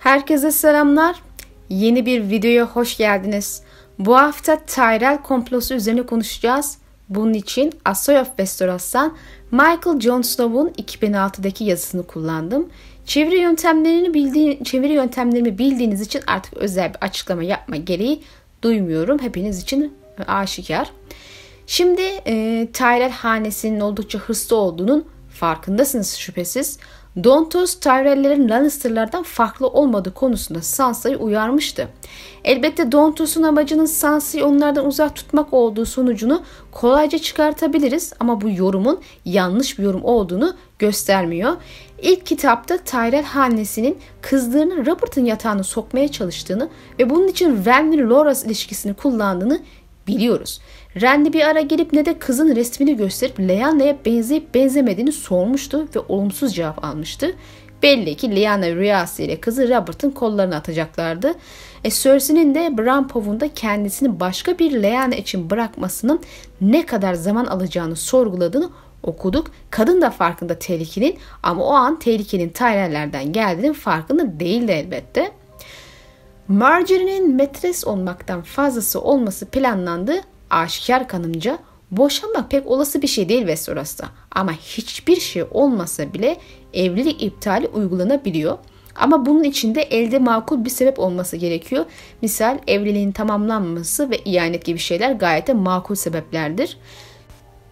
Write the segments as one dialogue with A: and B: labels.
A: Herkese selamlar. Yeni bir videoya hoş geldiniz. Bu hafta Tyrell komplosu üzerine konuşacağız. Bunun için Asoy of Westeros'tan Michael Jon Snow'un 2006'daki yazısını kullandım. Çeviri yöntemlerini bildiği, çeviri yöntemlerimi bildiğiniz için artık özel bir açıklama yapma gereği duymuyorum. Hepiniz için aşikar. Şimdi e, Tyrell hanesinin oldukça hırslı olduğunun farkındasınız şüphesiz. Dontos Tyrell'lerin Lannister'lardan farklı olmadığı konusunda Sansa'yı uyarmıştı. Elbette Dontos'un amacının Sansa'yı onlardan uzak tutmak olduğu sonucunu kolayca çıkartabiliriz ama bu yorumun yanlış bir yorum olduğunu göstermiyor. İlk kitapta Tyrell hanesinin kızlarını Robert'ın yatağına sokmaya çalıştığını ve bunun için Renly-Loras ilişkisini kullandığını biliyoruz. Randy bir ara gelip ne de kızın resmini gösterip Leanna'ya benzeyip benzemediğini sormuştu ve olumsuz cevap almıştı. Belli ki Lyanna rüyası ile kızı Robert'ın kollarına atacaklardı. E, Cersei'nin de Bran Pov'un kendisini başka bir Lyanna için bırakmasının ne kadar zaman alacağını sorguladığını okuduk. Kadın da farkında tehlikenin ama o an tehlikenin Tyrell'lerden geldiğinin farkında değildi elbette. Marjorie'nin metres olmaktan fazlası olması planlandı aşikar kanımca boşanmak pek olası bir şey değil Westeros'ta. Ama hiçbir şey olmasa bile evlilik iptali uygulanabiliyor. Ama bunun için de elde makul bir sebep olması gerekiyor. Misal evliliğin tamamlanması ve ihanet gibi şeyler gayet de makul sebeplerdir.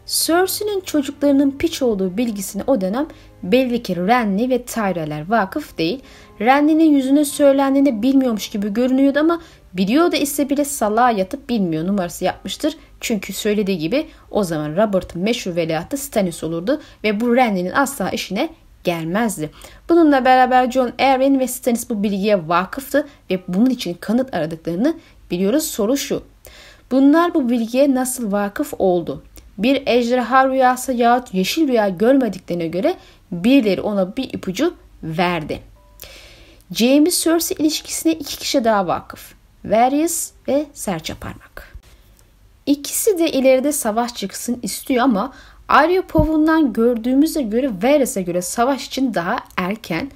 A: Cersei'nin çocuklarının piç olduğu bilgisine o dönem belli ki Renly ve Tyrell'ler vakıf değil. Renly'nin yüzüne söylendiğini bilmiyormuş gibi görünüyordu ama biliyor da ise bile salağa yatıp bilmiyor numarası yapmıştır. Çünkü söylediği gibi o zaman Robert'ın meşhur veliahtı Stannis olurdu ve bu Renly'nin asla işine gelmezdi. Bununla beraber John Arryn ve Stannis bu bilgiye vakıftı ve bunun için kanıt aradıklarını biliyoruz. Soru şu. Bunlar bu bilgiye nasıl vakıf oldu? Bir ejderha rüyası yahut yeşil rüya görmediklerine göre birileri ona bir ipucu verdi. James Cersei ilişkisine iki kişi daha vakıf. Varys ve Serçe Parmak. İkisi de ileride savaş çıksın istiyor ama Arya Pov'undan gördüğümüze göre Varys'e göre savaş için daha erken.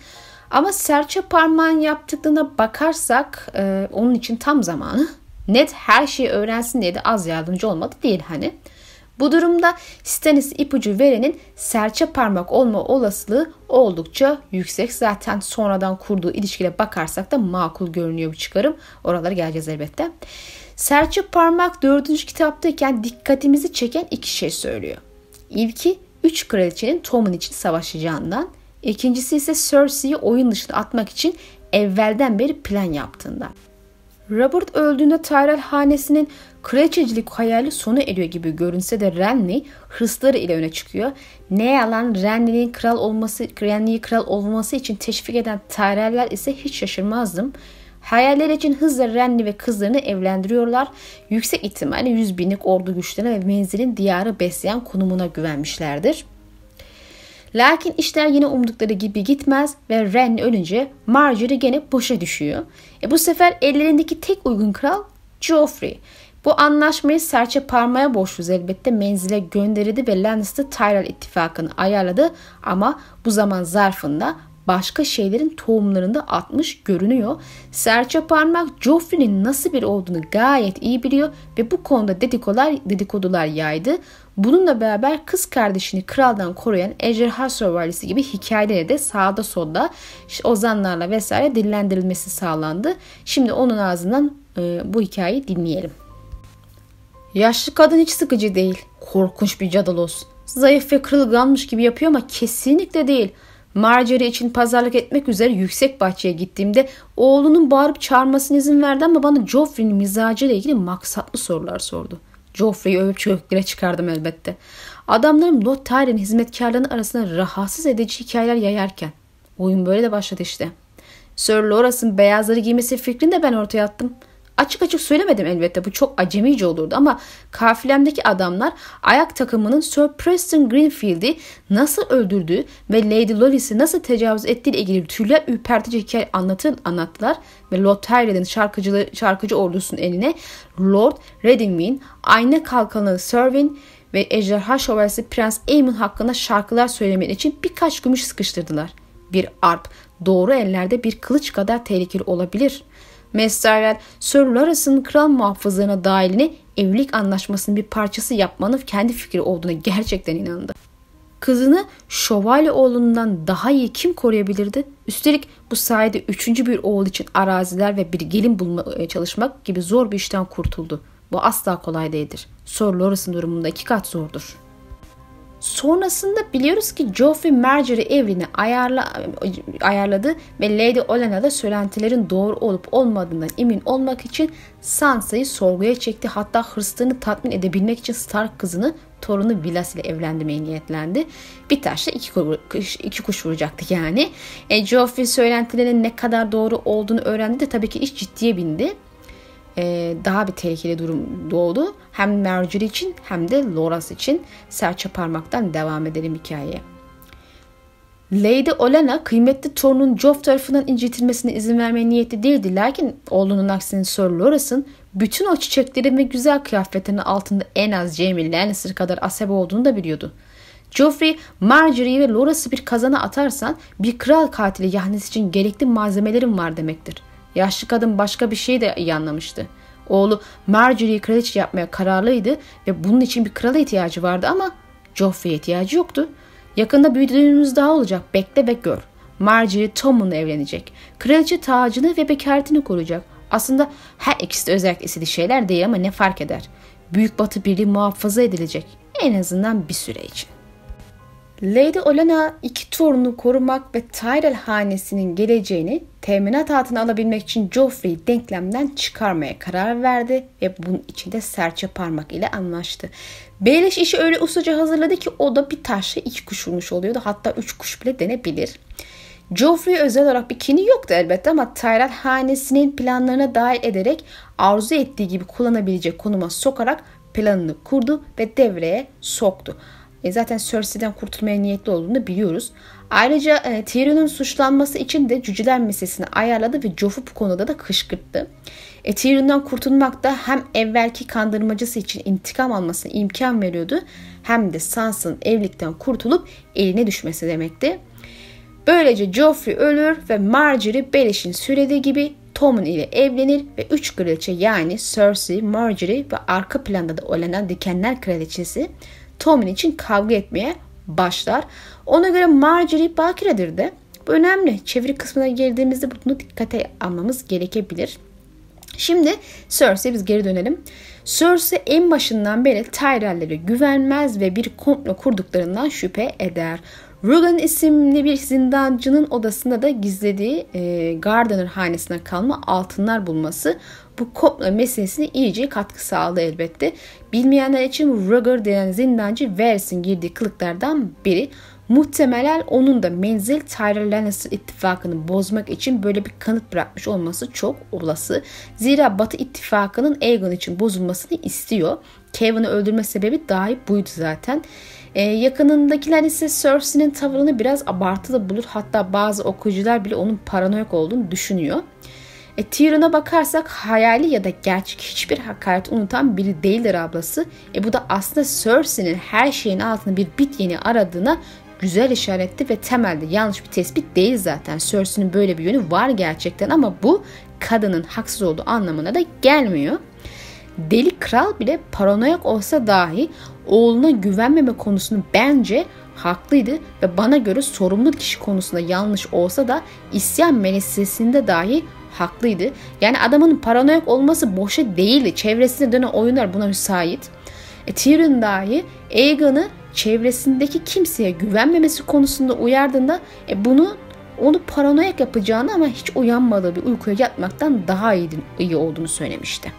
A: Ama serçe parmağın yaptıklarına bakarsak e, onun için tam zamanı. Net her şeyi öğrensin diye de az yardımcı olmadı değil hani. Bu durumda Stannis ipucu verenin serçe parmak olma olasılığı oldukça yüksek. Zaten sonradan kurduğu ilişkiyle bakarsak da makul görünüyor bu çıkarım. Oralara geleceğiz elbette. Serçe parmak dördüncü kitaptayken dikkatimizi çeken iki şey söylüyor. İlki üç kraliçenin Tom'un için savaşacağından. İkincisi ise Cersei'yi oyun dışına atmak için evvelden beri plan yaptığından. Robert öldüğünde Tyrell hanesinin kraliçecilik hayali sona eriyor gibi görünse de Renly hırsları ile öne çıkıyor. Ne yalan Renly'nin kral olması, Renly'yi kral olması için teşvik eden Tyrell'ler ise hiç şaşırmazdım. Hayaller için hızla Renly ve kızlarını evlendiriyorlar. Yüksek ihtimalle 100 binlik ordu güçlerine ve menzilin diyarı besleyen konumuna güvenmişlerdir. Lakin işler yine umdukları gibi gitmez ve Ren ölünce Marjorie gene boşa düşüyor. E bu sefer ellerindeki tek uygun kral Joffrey. Bu anlaşmayı serçe parmaya borçluyuz elbette menzile gönderildi ve Lannister Tyrell ittifakını ayarladı ama bu zaman zarfında başka şeylerin tohumlarını da atmış görünüyor. Serçe parmak Joffrey'nin nasıl bir olduğunu gayet iyi biliyor ve bu konuda dedikodular, dedikodular yaydı. Bununla beraber kız kardeşini kraldan koruyan Ejderha Survivalisi gibi hikayeleri de sağda solda ozanlarla vesaire dillendirilmesi sağlandı. Şimdi onun ağzından e, bu hikayeyi dinleyelim. Yaşlı kadın hiç sıkıcı değil. Korkunç bir cadalos. Zayıf ve kırılganmış gibi yapıyor ama kesinlikle değil. Marjorie için pazarlık etmek üzere yüksek bahçeye gittiğimde oğlunun bağırıp çağırmasına izin verdi ama bana Joffrey'nin mizacıyla ilgili maksatlı sorular sordu. Joffrey'i övüp çöklere çıkardım elbette. Adamlarım Lord Tyrell'in hizmetkarlarının arasında rahatsız edici hikayeler yayarken. Oyun böyle de başladı işte. Sir Loras'ın beyazları giymesi fikrini de ben ortaya attım.'' Açık açık söylemedim elbette bu çok acemice olurdu ama kafilemdeki adamlar ayak takımının Sir Preston Greenfield'i nasıl öldürdüğü ve Lady Lolis'i nasıl tecavüz ettiği ile ilgili tüyler ürpertici hikaye anlatır, anlattılar ve Lord Tyrell'in şarkıcı, şarkıcı ordusunun eline Lord Redingwin, Ayna Kalkanı Serwyn ve Ejderha Şövalyesi Prens Aemon hakkında şarkılar söylemek için birkaç gümüş sıkıştırdılar. Bir arp, doğru ellerde bir kılıç kadar tehlikeli olabilir. Master Sir Lawrence'ın kral muhafızlarına dahilini evlilik anlaşmasının bir parçası yapmanın kendi fikri olduğuna gerçekten inandı. Kızını şövalye oğlundan daha iyi kim koruyabilirdi? Üstelik bu sayede üçüncü bir oğul için araziler ve bir gelin bulmaya çalışmak gibi zor bir işten kurtuldu. Bu asla kolay değildir. Sir Lawrence'ın durumunda iki kat zordur. Sonrasında biliyoruz ki Joffrey Marjorie evliliğini ayarla, ayarladı ve Lady Olenna da söylentilerin doğru olup olmadığından emin olmak için Sansa'yı sorguya çekti. Hatta hırslarını tatmin edebilmek için Stark kızını torunu Vilas ile evlendirmeye niyetlendi. Bir taşla iki kuş, iki kuş vuracaktı yani. E, Joffrey söylentilerin ne kadar doğru olduğunu öğrendi de tabii ki iş ciddiye bindi e, daha bir tehlikeli durum doğdu. Hem Marjorie için hem de Loras için serçe parmaktan devam edelim hikayeye. Lady Olenna kıymetli torunun Joff tarafından incitilmesine izin vermeye niyetli değildi. Lakin oğlunun aksine Sir Loras'ın bütün o çiçeklerin ve güzel kıyafetlerinin altında en az Jaime Lannister kadar asabi olduğunu da biliyordu. Joffrey, Marjorie ve Loras'ı bir kazana atarsan bir kral katili yahnesi için gerekli malzemelerin var demektir. Yaşlı kadın başka bir şey de iyi anlamıştı. Oğlu Marjorie'yi kraliçe yapmaya kararlıydı ve bunun için bir krala ihtiyacı vardı ama Joffrey'e ihtiyacı yoktu. Yakında büyüdüğümüz daha olacak bekle ve gör. Marjorie Tommen'la evlenecek. Kraliçe tacını ve bekaretini koruyacak. Aslında her ikisi de özellikle istediği şeyler değil ama ne fark eder. Büyük Batı Birliği muhafaza edilecek. En azından bir süre için. Lady Olenna iki torunu korumak ve Tyrell hanesinin geleceğini teminat altına alabilmek için Joffrey'i denklemden çıkarmaya karar verdi ve bunun için de serçe parmak ile anlaştı. Beyleş işi öyle ustaca hazırladı ki o da bir taşla iki kuş vurmuş oluyordu. Hatta üç kuş bile denebilir. Joffrey özel olarak bir kini yoktu elbette ama Tyrell hanesinin planlarına dahil ederek arzu ettiği gibi kullanabilecek konuma sokarak planını kurdu ve devreye soktu. E, zaten Cersei'den kurtulmaya niyetli olduğunu biliyoruz. Ayrıca e, Tyrion'un suçlanması için de cüceler meselesini ayarladı ve Joff'u bu konuda da kışkırttı. E, Tyrion'dan kurtulmak da hem evvelki kandırmacısı için intikam almasına imkan veriyordu hem de Sansa'nın evlilikten kurtulup eline düşmesi demekti. Böylece Joffrey ölür ve Marjorie Belish'in söylediği gibi Tommen ile evlenir ve üç kraliçe yani Cersei, Marjorie ve arka planda da olan Dikenler Kraliçesi Tommen için kavga etmeye başlar. Ona göre Marjorie bakiredir de. Bu önemli. Çeviri kısmına girdiğimizde bunu dikkate almamız gerekebilir. Şimdi Cersei biz geri dönelim. Cersei en başından beri Tyrell'lere güvenmez ve bir komplo kurduklarından şüphe eder. Rugan isimli bir zindancının odasında da gizlediği e, Gardener hanesine kalma altınlar bulması bu komplo meselesine iyice katkı sağladı elbette. Bilmeyenler için Rugger denen zindancı Varys'in girdiği kılıklardan biri. Muhtemelen onun da menzil Tyrell Lannister ittifakını bozmak için böyle bir kanıt bırakmış olması çok olası. Zira Batı ittifakının Aegon için bozulmasını istiyor. Kevin'i öldürme sebebi dahi buydu zaten. Ee, yakınındakiler ise Cersei'nin tavırını biraz abartılı bulur. Hatta bazı okuyucular bile onun paranoyak olduğunu düşünüyor. E, Tyrion'a bakarsak hayali ya da gerçek hiçbir hakaret unutan biri değildir ablası. E, bu da aslında Cersei'nin her şeyin altında bir bit yeni aradığına güzel işaretti ve temelde yanlış bir tespit değil zaten. Cersei'nin böyle bir yönü var gerçekten ama bu kadının haksız olduğu anlamına da gelmiyor. Deli kral bile paranoyak olsa dahi oğluna güvenmeme konusunu bence haklıydı ve bana göre sorumlu kişi konusunda yanlış olsa da isyan meselesinde dahi haklıydı. Yani adamın paranoyak olması boşa değildi. Çevresine dönen oyunlar buna müsait. E, Tyrion dahi Aegon'ı çevresindeki kimseye güvenmemesi konusunda uyardığında e, bunu onu paranoyak yapacağını ama hiç uyanmadığı bir uykuya yatmaktan daha iyi, iyi olduğunu söylemişti.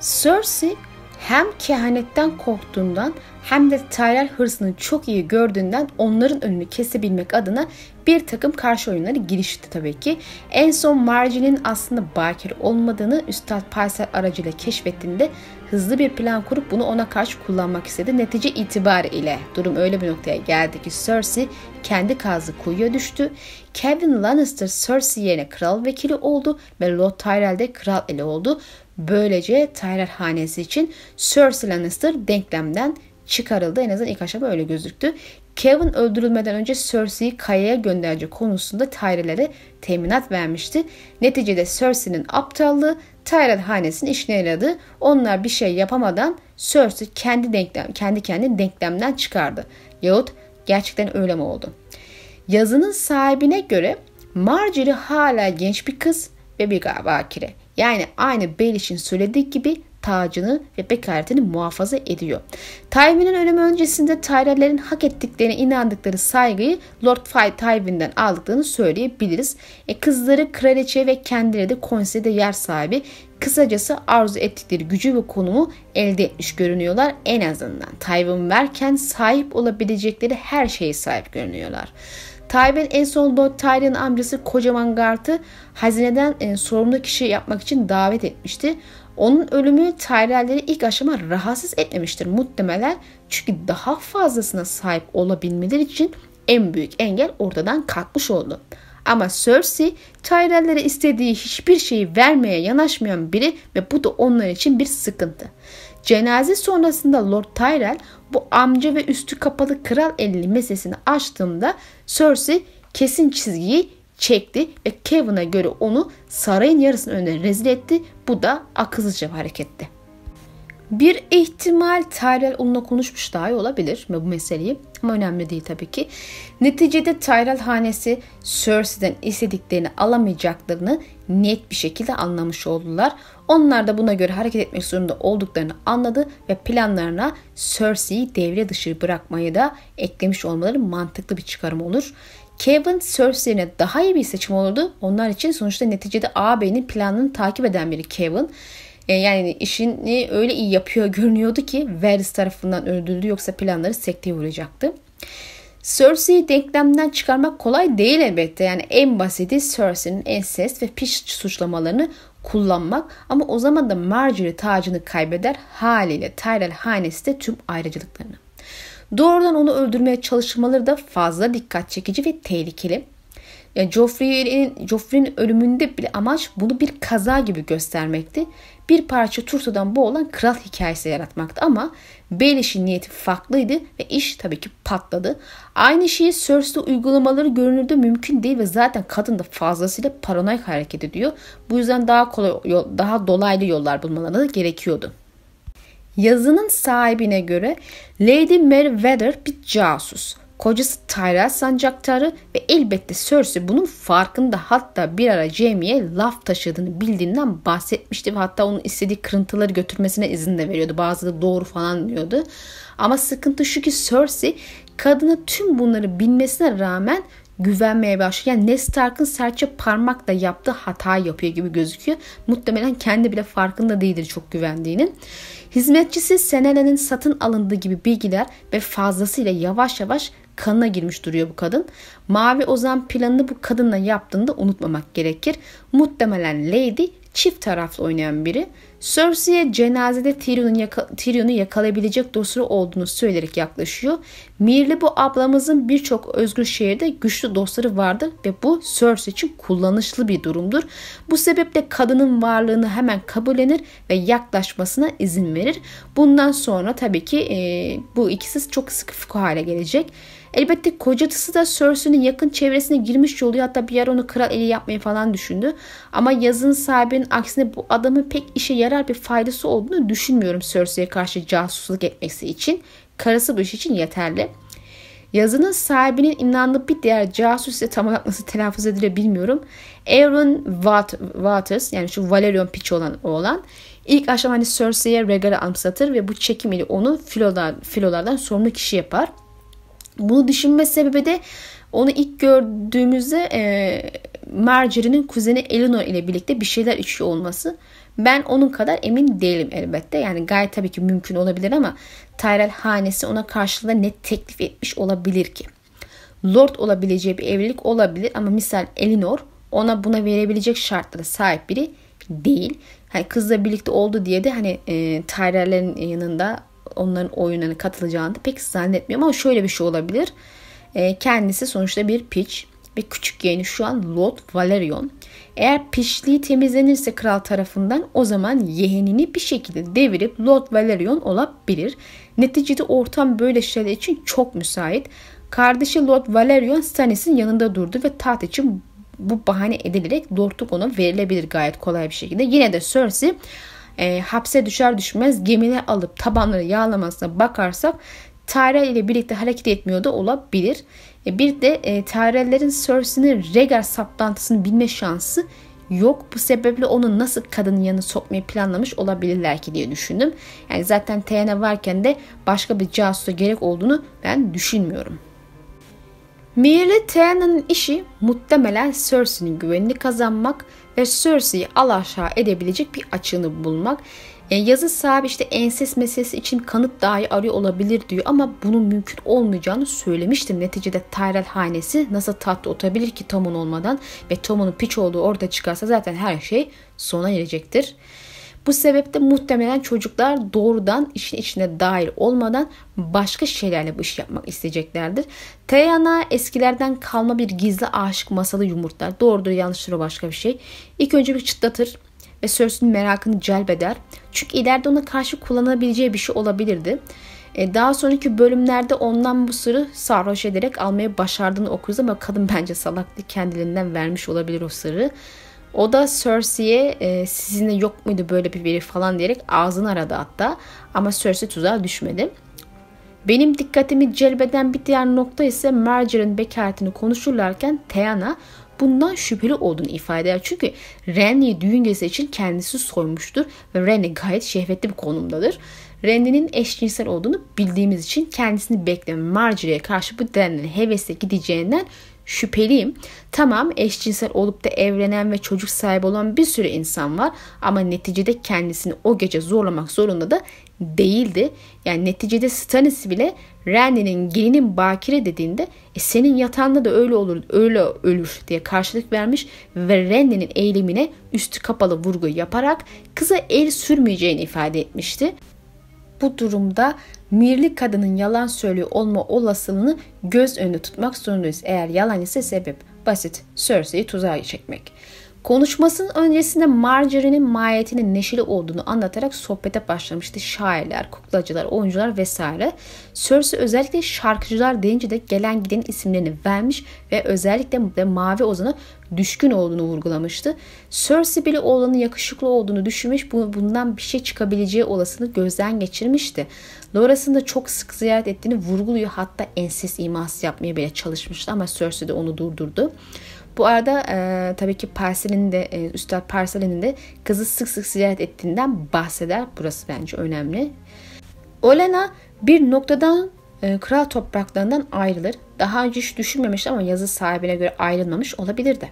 A: Cersei hem kehanetten korktuğundan hem de Tyrell hırsını çok iyi gördüğünden onların önünü kesebilmek adına bir takım karşı oyunları girişti tabii ki. En son Marjorie'nin aslında bakir olmadığını Üstad Paysel aracıyla keşfettiğinde hızlı bir plan kurup bunu ona karşı kullanmak istedi. Netice itibariyle durum öyle bir noktaya geldi ki Cersei kendi kazı kuyuya düştü. Kevin Lannister Cersei yerine kral vekili oldu ve Lord Tyrell de kral eli oldu. Böylece Tyrell hanesi için Cersei Lannister denklemden çıkarıldı. En azından ilk aşama öyle gözüktü. Kevin öldürülmeden önce Cersei'yi kayaya gönderecek konusunda Tyrell'e teminat vermişti. Neticede Cersei'nin aptallığı Tyrell hanesinin işine yaradı. Onlar bir şey yapamadan Cersei kendi denklem, kendi kendini denklemden çıkardı. Yahut gerçekten öyle mi oldu? Yazının sahibine göre Marjorie hala genç bir kız ve bir bakire. Yani aynı Belish'in söylediği gibi tacını ve bekaretini muhafaza ediyor. Tywin'in ölümü öncesinde Tyrell'lerin hak ettiklerine inandıkları saygıyı Lord Tywin'den aldıklarını söyleyebiliriz. E, kızları kraliçe ve kendileri de konseyde yer sahibi. Kısacası arzu ettikleri gücü ve konumu elde etmiş görünüyorlar. En azından Tywin verken sahip olabilecekleri her şeye sahip görünüyorlar. Tywin en son Lord Tyrion'un amcası kocaman Garth'ı hazineden e, sorumlu kişi yapmak için davet etmişti. Onun ölümü Tyrell'leri ilk aşama rahatsız etmemiştir muhtemelen. Çünkü daha fazlasına sahip olabilmeleri için en büyük engel ortadan kalkmış oldu. Ama Cersei Tyrell'lere istediği hiçbir şeyi vermeye yanaşmayan biri ve bu da onlar için bir sıkıntı. Cenaze sonrasında Lord Tyrell bu amca ve üstü kapalı kral elli meselesini açtığımda Cersei kesin çizgiyi çekti ve Kevin'a göre onu sarayın yarısının önünde rezil etti. Bu da akıllıca bir hareketti. Bir ihtimal Tyrell onunla konuşmuş dahi olabilir bu meseleyi ama önemli değil tabii ki. Neticede Tyrell hanesi Cersei'den istediklerini alamayacaklarını net bir şekilde anlamış oldular. Onlar da buna göre hareket etmek zorunda olduklarını anladı ve planlarına Cersei'yi devre dışı bırakmayı da eklemiş olmaları mantıklı bir çıkarım olur. Kevin Cersei'ne daha iyi bir seçim olurdu. Onlar için sonuçta neticede ağabeyinin planını takip eden biri Kevin. E, yani işini öyle iyi yapıyor görünüyordu ki Varys tarafından öldürüldü yoksa planları sekteye uğrayacaktı. Cersei'yi denklemden çıkarmak kolay değil elbette. Yani en basiti Cersei'nin ensest ve piş suçlamalarını kullanmak ama o zaman da Marjorie tacını kaybeder haliyle Tyrell hanesi de tüm ayrıcalıklarını. Doğrudan onu öldürmeye çalışmaları da fazla dikkat çekici ve tehlikeli. Yani Joffrey'in Joffrey'in ölümünde bile amaç bunu bir kaza gibi göstermekti. Bir parça turtadan bu olan kral hikayesi yaratmaktı ama Baelish'in niyeti farklıydı ve iş tabii ki patladı. Aynı şeyi Cersei uygulamaları görünürde mümkün değil ve zaten kadın da fazlasıyla paranoyak hareket ediyor. Bu yüzden daha kolay daha dolaylı yollar bulmaları gerekiyordu. Yazının sahibine göre Lady Meriwether bir casus. Kocası Tyrell sancaktarı ve elbette Cersei bunun farkında hatta bir ara Jaime'ye laf taşıdığını bildiğinden bahsetmişti ve hatta onun istediği kırıntıları götürmesine izin de veriyordu. Bazıları doğru falan diyordu. Ama sıkıntı şu ki Cersei kadına tüm bunları bilmesine rağmen güvenmeye başlıyor. Yani Ned Stark'ın serçe parmakla yaptığı hata yapıyor gibi gözüküyor. Muhtemelen kendi bile farkında değildir çok güvendiğinin. Hizmetçisi Senele'nin satın alındığı gibi bilgiler ve fazlasıyla yavaş yavaş kanına girmiş duruyor bu kadın. Mavi Ozan planını bu kadınla yaptığını da unutmamak gerekir. Muhtemelen Lady çift taraflı oynayan biri. Cersei'ye cenazede Tyrion'u yaka, Tyrion'u yakalayabilecek dostları olduğunu söyleyerek yaklaşıyor. Mirli bu ablamızın birçok özgür şehirde güçlü dostları vardır ve bu Cersei için kullanışlı bir durumdur. Bu sebeple kadının varlığını hemen kabullenir ve yaklaşmasına izin verir. Bundan sonra tabii ki e, bu ikisi çok sıkı hale gelecek. Elbette kocası da Cersei'nin yakın çevresine girmiş oluyor. Hatta bir yer onu kral eli yapmayı falan düşündü. Ama yazın sahibinin aksine bu adamın pek işe yarar bir faydası olduğunu düşünmüyorum Cersei'ye karşı casusluk etmesi için. Karısı bu iş için yeterli. Yazının sahibinin inandığı bir diğer casus ise tam olarak nasıl telaffuz edilir bilmiyorum. Aaron Waters yani şu Valerion Pitch olan oğlan ilk aşama hani Cersei'ye Rhaegar'ı anımsatır ve bu çekim ile onu filolar, filolardan sorumlu kişi yapar. Bunu düşünme sebebi de onu ilk gördüğümüzde e, Marjorie'nin kuzeni Eleanor ile birlikte bir şeyler içiyor olması. Ben onun kadar emin değilim elbette. Yani gayet tabii ki mümkün olabilir ama Tyrell hanesi ona karşılığında ne teklif etmiş olabilir ki? Lord olabileceği bir evlilik olabilir ama misal Elinor ona buna verebilecek şartlara sahip biri değil. Hani kızla birlikte oldu diye de hani e, Tyrell'lerin yanında onların oyunlarına katılacağını da pek zannetmiyorum ama şöyle bir şey olabilir. E, kendisi sonuçta bir piç ve küçük yeğeni şu an Lord Valerion. Eğer piçliği temizlenirse kral tarafından o zaman yeğenini bir şekilde devirip Lord Valerion olabilir. Neticede ortam böyle şeyler için çok müsait. Kardeşi Lord Valerion Stannis'in yanında durdu ve taht için bu bahane edilerek lordluk ona verilebilir gayet kolay bir şekilde. Yine de Cersei e, hapse düşer düşmez gemine alıp tabanları yağlamasına bakarsak Tyrell ile birlikte hareket etmiyor da olabilir. E, bir de e, Tyrell'lerin Cersei'nin Rhaegar saplantısını bilme şansı yok. Bu sebeple onu nasıl kadının yanına sokmayı planlamış olabilirler ki diye düşündüm. Yani zaten Teyana varken de başka bir casusa gerek olduğunu ben düşünmüyorum. Mirli Teyana'nın işi muhtemelen Cersei'nin güvenini kazanmak ve Cersei'yi alaşağı edebilecek bir açığını bulmak. E, yazı sahibi işte enses meselesi için kanıt dahi arıyor olabilir diyor ama bunun mümkün olmayacağını söylemiştim. Neticede Tyrell hanesi nasıl tatlı otabilir ki Tom'un olmadan ve Tom'un piç olduğu orada çıkarsa zaten her şey sona erecektir. Bu sebeple muhtemelen çocuklar doğrudan işin içine dahil olmadan başka şeylerle bu iş yapmak isteyeceklerdir. Teyana eskilerden kalma bir gizli aşık masalı yumurtlar. Doğrudur yanlıştır o başka bir şey. İlk önce bir çıtlatır ve Cersei'nin merakını celbeder. Çünkü ileride ona karşı kullanabileceği bir şey olabilirdi. E, daha sonraki bölümlerde ondan bu sırrı sarhoş ederek almayı başardığını okuruz ama kadın bence salaklı kendiliğinden vermiş olabilir o sırrı. O da Cersei'ye e, sizinle yok muydu böyle bir veri falan diyerek ağzını aradı hatta. Ama Cersei tuzağa düşmedi. Benim dikkatimi celbeden bir diğer nokta ise Marjorie'nin bekaretini konuşurlarken Theana bundan şüpheli olduğunu ifade eder. Çünkü Renly'i düğün gecesi için kendisi soymuştur ve Renly gayet şehvetli bir konumdadır. Renly'nin eşcinsel olduğunu bildiğimiz için kendisini bekleyen Marjorie'ye karşı bu denli hevesle gideceğinden şüpheliyim. Tamam eşcinsel olup da evlenen ve çocuk sahibi olan bir sürü insan var ama neticede kendisini o gece zorlamak zorunda da değildi. Yani neticede Stannis bile Randy'nin gelinin bakire dediğinde e, senin yatağında da öyle olur, öyle ölür diye karşılık vermiş ve Randy'nin eylemine üstü kapalı vurgu yaparak kıza el sürmeyeceğini ifade etmişti. Bu durumda mirli kadının yalan söylüyor olma olasılığını göz önünde tutmak zorundayız. Eğer yalan ise sebep basit Cersei'yi tuzağa çekmek. Konuşmasının öncesinde Marjorie'nin mahiyetinin neşeli olduğunu anlatarak sohbete başlamıştı. Şairler, kuklacılar, oyuncular vesaire. Cersei özellikle şarkıcılar deyince de gelen giden isimlerini vermiş ve özellikle de Mavi Ozan'a düşkün olduğunu vurgulamıştı. Cersei bile oğlanın yakışıklı olduğunu düşünmüş, bundan bir şey çıkabileceği olasılığını gözden geçirmişti. Loras'ın da çok sık ziyaret ettiğini vurguluyor. Hatta enses iması yapmaya bile çalışmıştı ama Cersei de onu durdurdu. Bu arada e, tabii ki Parsel'in de e, Üstad Parsel'in de kızı sık sık ziyaret ettiğinden bahseder. Burası bence önemli. Olena bir noktadan e, kral topraklarından ayrılır. Daha önce hiç düşünmemiş ama yazı sahibine göre ayrılmamış olabilirdi.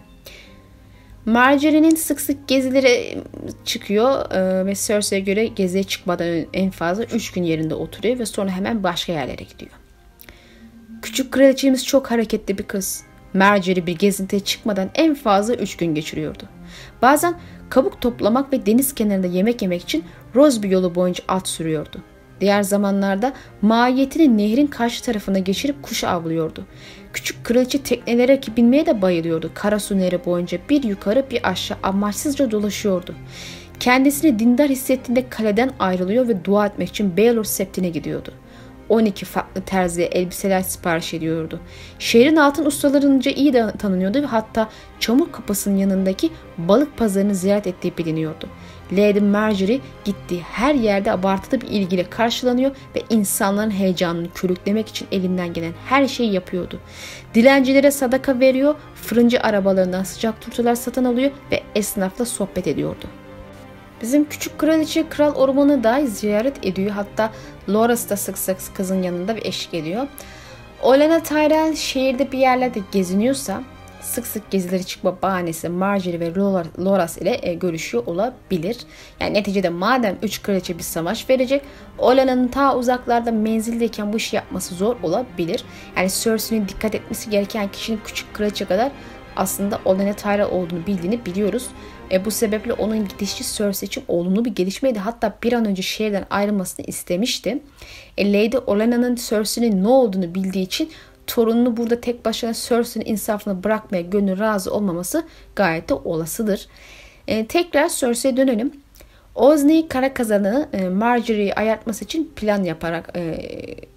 A: Marjorie'nin sık sık gezilere çıkıyor e, ve Cersei'ye göre geziye çıkmadan en fazla 3 gün yerinde oturuyor ve sonra hemen başka yerlere gidiyor. Küçük kraliçemiz çok hareketli bir kız. Marjorie bir gezintiye çıkmadan en fazla 3 gün geçiriyordu. Bazen kabuk toplamak ve deniz kenarında yemek yemek için Rosby yolu boyunca at sürüyordu. Diğer zamanlarda mahiyetini nehrin karşı tarafına geçirip kuş avlıyordu. Küçük kraliçe teknelere binmeye de bayılıyordu. Karasu Nehri boyunca bir yukarı bir aşağı amaçsızca dolaşıyordu. Kendisini dindar hissettiğinde kaleden ayrılıyor ve dua etmek için Baylor Septine gidiyordu. 12 farklı terziye elbiseler sipariş ediyordu. Şehrin altın ustalarınca iyi de tanınıyordu ve hatta çamur kapısının yanındaki balık pazarını ziyaret ettiği biliniyordu. Lady Marjorie gittiği her yerde abartılı bir ilgiyle karşılanıyor ve insanların heyecanını körüklemek için elinden gelen her şeyi yapıyordu. Dilencilere sadaka veriyor, fırıncı arabalarından sıcak turtalar satın alıyor ve esnafla sohbet ediyordu. Bizim küçük kraliçe kral ormanı da ziyaret ediyor. Hatta Loras da sık sık kızın yanında bir eşlik ediyor. Olenna Tyrell şehirde bir yerlerde geziniyorsa sık sık gezileri çıkma bahanesi Marjorie ve Loras ile e, görüşüyor olabilir. Yani neticede madem 3 kraliçe bir savaş verecek Olenna'nın ta uzaklarda menzildeyken bu işi yapması zor olabilir. Yani Cersei'nin dikkat etmesi gereken kişinin küçük kraliçe kadar aslında Olenna Tyrell olduğunu bildiğini biliyoruz. E, bu sebeple onun gidişi Cersei için olumlu bir gelişmeydi. Hatta bir an önce şehirden ayrılmasını istemişti. E, Lady Olenna'nın Cersei'nin ne olduğunu bildiği için torununu burada tek başına Cersei'nin insafına bırakmaya gönül razı olmaması gayet de olasıdır. E, tekrar Cersei'ye dönelim. Ozney kara kazanı e, Marjorie'yi ayartması için plan yaparak e,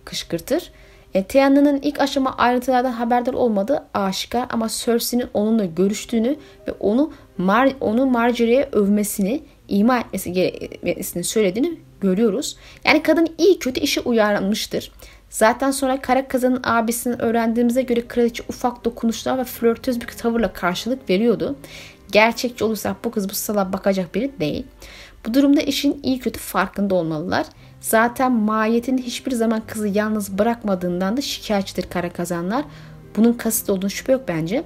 A: kışkırtır. E, Tiana'nın ilk aşama ayrıntılardan haberdar olmadığı aşikar ama Cersei'nin onunla görüştüğünü ve onu Mar onu Marjorie'ye övmesini, ima etmesi gerekmesini söylediğini görüyoruz. Yani kadın iyi kötü işi uyarmıştır. Zaten sonra Kara Kazan'ın abisinin öğrendiğimize göre kraliçe ufak dokunuşlar ve flörtöz bir tavırla karşılık veriyordu. Gerçekçi olursak bu kız bu sala bakacak biri değil. Bu durumda işin iyi kötü farkında olmalılar. Zaten mahiyetin hiçbir zaman kızı yalnız bırakmadığından da şikayetçidir kara kazanlar. Bunun kasıt olduğunu şüphe yok bence.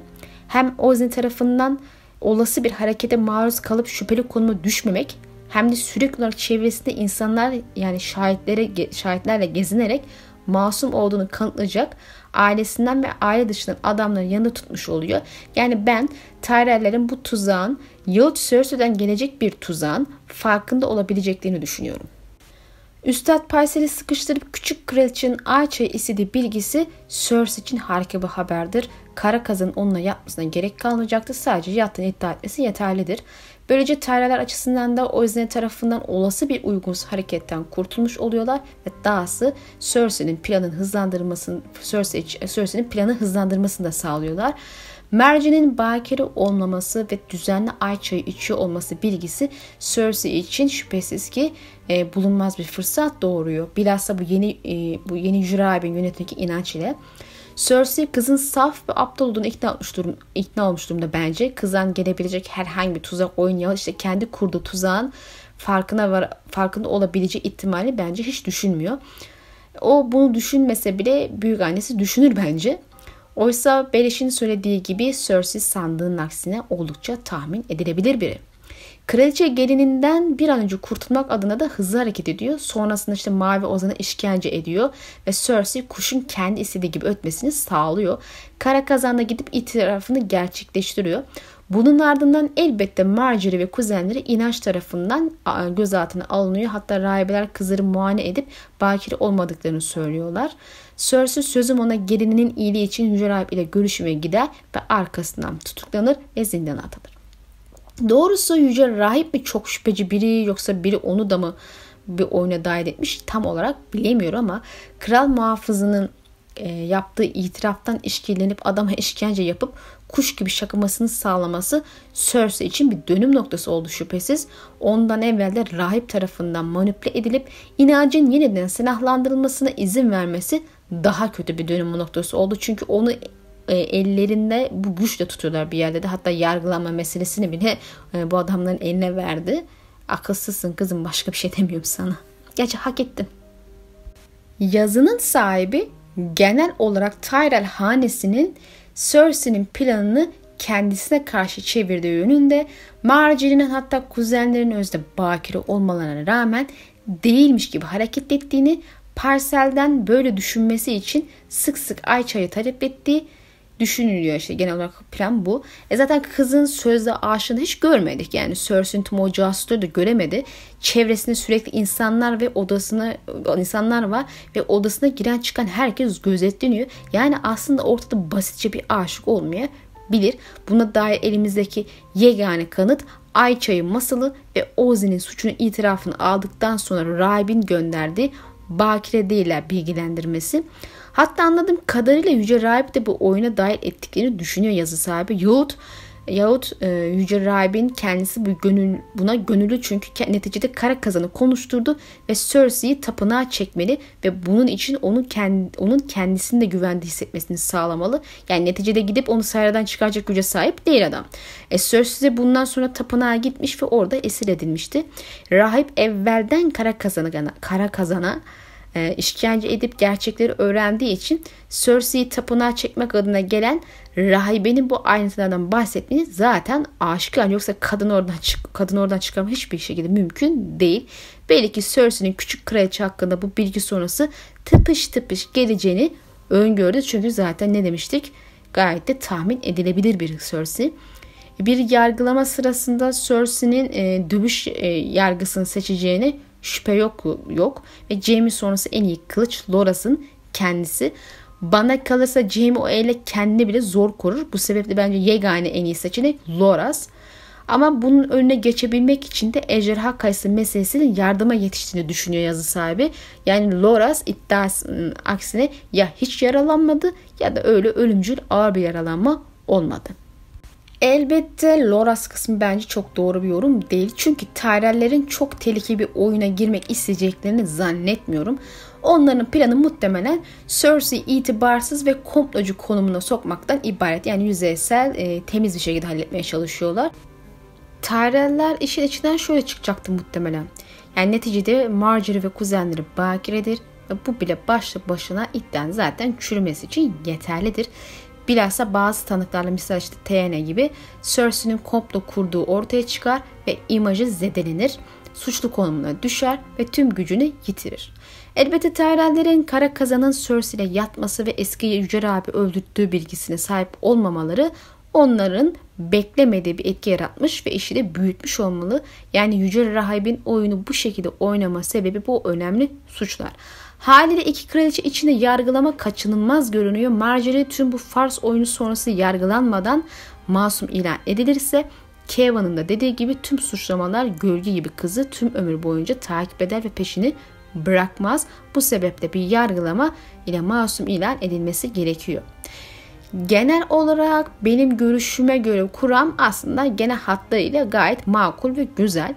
A: Hem Ozin tarafından olası bir harekete maruz kalıp şüpheli konuma düşmemek hem de sürekli olarak çevresinde insanlar yani şahitlere şahitlerle gezinerek masum olduğunu kanıtlayacak ailesinden ve aile dışından adamların yanında tutmuş oluyor. Yani ben Tyrell'lerin bu tuzağın Yahut Cersei'den gelecek bir tuzağın farkında olabileceklerini düşünüyorum. Üstad Paysel'i sıkıştırıp küçük kraliçenin Ayça'yı istediği bilgisi Cersei için harika bir haberdir. Kara kazın onunla yapmasına gerek kalmayacaktır. Sadece yattığını iddia etmesi yeterlidir. Böylece Tyrell'ler açısından da Oizne tarafından olası bir uygunsuz hareketten kurtulmuş oluyorlar ve dahası Cersei'nin planın hızlandırmasını Cersei, Cersei'nin planı hızlandırmasını da sağlıyorlar. Merce'nin bakire olmaması ve düzenli ay çayı içiyor olması bilgisi Cersei için şüphesiz ki e, bulunmaz bir fırsat doğuruyor. Bilhassa bu yeni e, bu yeni Jurab'in yönetimdeki inanç ile Cersei kızın saf ve aptal olduğunu ikna olmuş, durum, ikna olmuş durumda bence. Kızdan gelebilecek herhangi bir tuzak oyun ya işte kendi kurduğu tuzağın farkına var, farkında olabileceği ihtimali bence hiç düşünmüyor. O bunu düşünmese bile büyük annesi düşünür bence. Oysa Belish'in söylediği gibi Cersei sandığın aksine oldukça tahmin edilebilir biri. Kraliçe gelininden bir an önce kurtulmak adına da hızlı hareket ediyor. Sonrasında işte Mavi Ozan'a işkence ediyor ve Cersei kuşun kendi istediği gibi ötmesini sağlıyor. Kara kazanda gidip itirafını gerçekleştiriyor. Bunun ardından elbette Marjorie ve kuzenleri inanç tarafından gözaltına alınıyor. Hatta rahibeler kızları muayene edip bakire olmadıklarını söylüyorlar. Cersei sözüm ona gelininin iyiliği için Yüce Rahip ile görüşmeye gider ve arkasından tutuklanır ve zindana atılır. Doğrusu Yüce Rahip mi çok şüpheci biri yoksa biri onu da mı bir oyuna dahil etmiş tam olarak bilemiyorum ama kral muhafızının e, yaptığı itiraftan işkillenip adama işkence yapıp kuş gibi şakamasını sağlaması Cersei için bir dönüm noktası oldu şüphesiz. Ondan evvel de rahip tarafından manipüle edilip inancın yeniden silahlandırılmasına izin vermesi daha kötü bir dönüm noktası oldu. Çünkü onu e, ellerinde bu güçle tutuyorlar bir yerde de. Hatta yargılanma meselesini bile e, bu adamların eline verdi. Akılsızsın kızım başka bir şey demiyorum sana. Gerçi hak ettin. Yazının sahibi genel olarak Tyrell hanesinin Cersei'nin planını kendisine karşı çevirdiği yönünde Marjorie'nin hatta kuzenlerinin özde bakire olmalarına rağmen değilmiş gibi hareket ettiğini parselden böyle düşünmesi için sık sık Ayça'yı talep ettiği düşünülüyor işte genel olarak plan bu. E zaten kızın sözde aşığını hiç görmedik. Yani Cersei'nin tüm da göremedi. Çevresinde sürekli insanlar ve odasına insanlar var ve odasına giren çıkan herkes gözetleniyor. Yani aslında ortada basitçe bir aşık olmaya bilir. Buna dair elimizdeki yegane kanıt Ayça'yı masalı ve Ozi'nin suçunu itirafını aldıktan sonra rahibin gönderdiği bakire değiller bilgilendirmesi. Hatta anladığım kadarıyla Yüce Rahip de bu oyuna dahil ettiklerini düşünüyor yazı sahibi. Yahut yahut e, Yüce Rahip'in kendisi bu gönül, buna gönüllü çünkü neticede kara kazanı konuşturdu ve Cersei'yi tapınağa çekmeli ve bunun için onun kendi, onun kendisini de güvende hissetmesini sağlamalı. Yani neticede gidip onu saraydan çıkaracak güce sahip değil adam. E, Cersei de bundan sonra tapınağa gitmiş ve orada esir edilmişti. Rahip evvelden kara kazana, kara kazana e, işkence edip gerçekleri öğrendiği için Cersei'yi tapınağa çekmek adına gelen rahibenin bu ayrıntılardan bahsetmeni zaten aşikar. Yoksa kadın oradan çık kadın oradan çıkarma hiçbir şekilde mümkün değil. Belli ki Cersei'nin küçük kraliçe hakkında bu bilgi sonrası tıpış tıpış geleceğini öngördü. Çünkü zaten ne demiştik? Gayet de tahmin edilebilir bir Cersei. Bir yargılama sırasında Cersei'nin e, dövüş e, yargısını seçeceğini şüphe yok yok ve Jamie sonrası en iyi kılıç Loras'ın kendisi. Bana kalırsa Jamie o ele kendini bile zor korur. Bu sebeple bence yegane en iyi seçenek Loras. Ama bunun önüne geçebilmek için de ejderha kayısı meselesinin yardıma yetiştiğini düşünüyor yazı sahibi. Yani Loras iddiasının aksine ya hiç yaralanmadı ya da öyle ölümcül ağır bir yaralanma olmadı. Elbette Loras kısmı bence çok doğru bir yorum değil. Çünkü Tyrell'lerin çok tehlikeli bir oyuna girmek isteyeceklerini zannetmiyorum. Onların planı muhtemelen Cersei itibarsız ve komplocu konumuna sokmaktan ibaret. Yani yüzeysel, e, temiz bir şekilde halletmeye çalışıyorlar. Tyrell'ler işin içinden şöyle çıkacaktı muhtemelen. Yani neticede Marjorie ve kuzenleri bakiredir ve bu bile başlı başına iddianın zaten çürümesi için yeterlidir. Bilhassa bazı tanıklarla mesela işte TN gibi Cersei'nin komplo kurduğu ortaya çıkar ve imajı zedelenir, suçlu konumuna düşer ve tüm gücünü yitirir. Elbette Tyrell'lerin kara kazanın Cersei ile yatması ve eski Yüce abi öldürttüğü bilgisine sahip olmamaları onların beklemediği bir etki yaratmış ve işi de büyütmüş olmalı. Yani Yüce Rahib'in oyunu bu şekilde oynama sebebi bu önemli suçlar. Haliyle iki kraliçe içinde yargılama kaçınılmaz görünüyor. Marjorie tüm bu Fars oyunu sonrası yargılanmadan masum ilan edilirse Kevin'in da dediği gibi tüm suçlamalar gölge gibi kızı tüm ömür boyunca takip eder ve peşini bırakmaz. Bu sebeple bir yargılama ile masum ilan edilmesi gerekiyor. Genel olarak benim görüşüme göre kuram aslında gene hatlarıyla gayet makul ve güzel.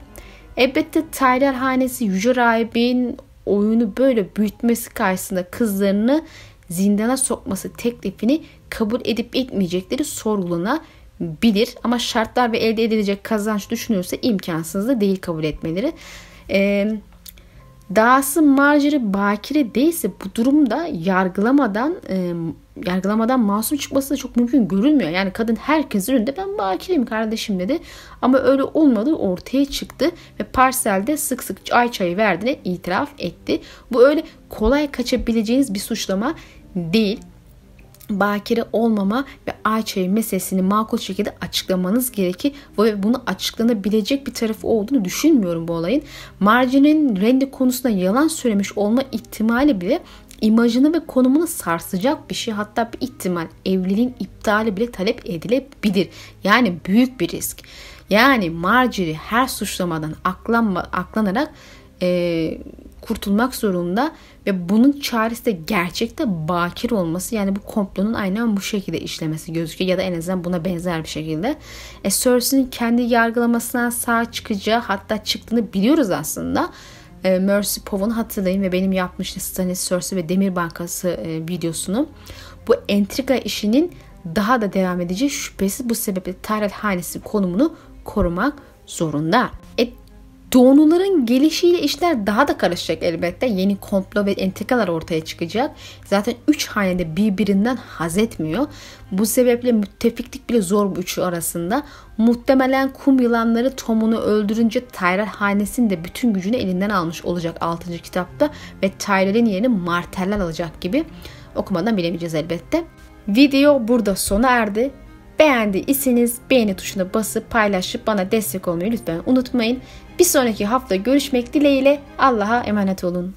A: Elbette Tyrell hanesi Yüce Rahib'in oyunu böyle büyütmesi karşısında kızlarını zindana sokması teklifini kabul edip etmeyecekleri sorgulanabilir. Ama şartlar ve elde edilecek kazanç düşünülürse imkansız da değil kabul etmeleri. Ee, Dahası Marjorie bakire değilse bu durumda yargılamadan e, yargılamadan masum çıkması da çok mümkün görünmüyor. Yani kadın herkesin önünde ben bakireyim kardeşim dedi. Ama öyle olmadığı ortaya çıktı ve parselde sık sık ay çayı verdiğine itiraf etti. Bu öyle kolay kaçabileceğiniz bir suçlama değil bakire olmama ve Ayça'yı meselesini makul şekilde açıklamanız gerekir ve bunu açıklanabilecek bir tarafı olduğunu düşünmüyorum bu olayın. Marjin'in Randy konusunda yalan söylemiş olma ihtimali bile imajını ve konumunu sarsacak bir şey hatta bir ihtimal evliliğin iptali bile talep edilebilir. Yani büyük bir risk. Yani Marjorie her suçlamadan aklanma, aklanarak e, kurtulmak zorunda ve bunun çaresi de gerçekte bakir olması yani bu komplonun aynen bu şekilde işlemesi gözüküyor ya da en azından buna benzer bir şekilde. E, Cersei'nin kendi yargılamasından sağ çıkacağı hatta çıktığını biliyoruz aslında. E, Mercy Pov'un hatırlayın ve benim yapmıştım Stannis Cersei ve Demir Bankası e, videosunu. Bu entrika işinin daha da devam edeceği şüphesiz bu sebeple Tyrell hanesi konumunu korumak zorunda. Doğunuların gelişiyle işler daha da karışacak elbette. Yeni komplo ve entrikalar ortaya çıkacak. Zaten üç hanede birbirinden haz etmiyor. Bu sebeple müttefiklik bile zor bu üçü arasında. Muhtemelen kum yılanları Tom'unu öldürünce Tyrell hanesinin de bütün gücünü elinden almış olacak 6. kitapta. Ve Tyrell'in yerini Marteller alacak gibi. Okumadan bilemeyeceğiz elbette. Video burada sona erdi. Beğendiyseniz beğeni tuşuna basıp paylaşıp bana destek olmayı lütfen unutmayın. Bir sonraki hafta görüşmek dileğiyle Allah'a emanet olun.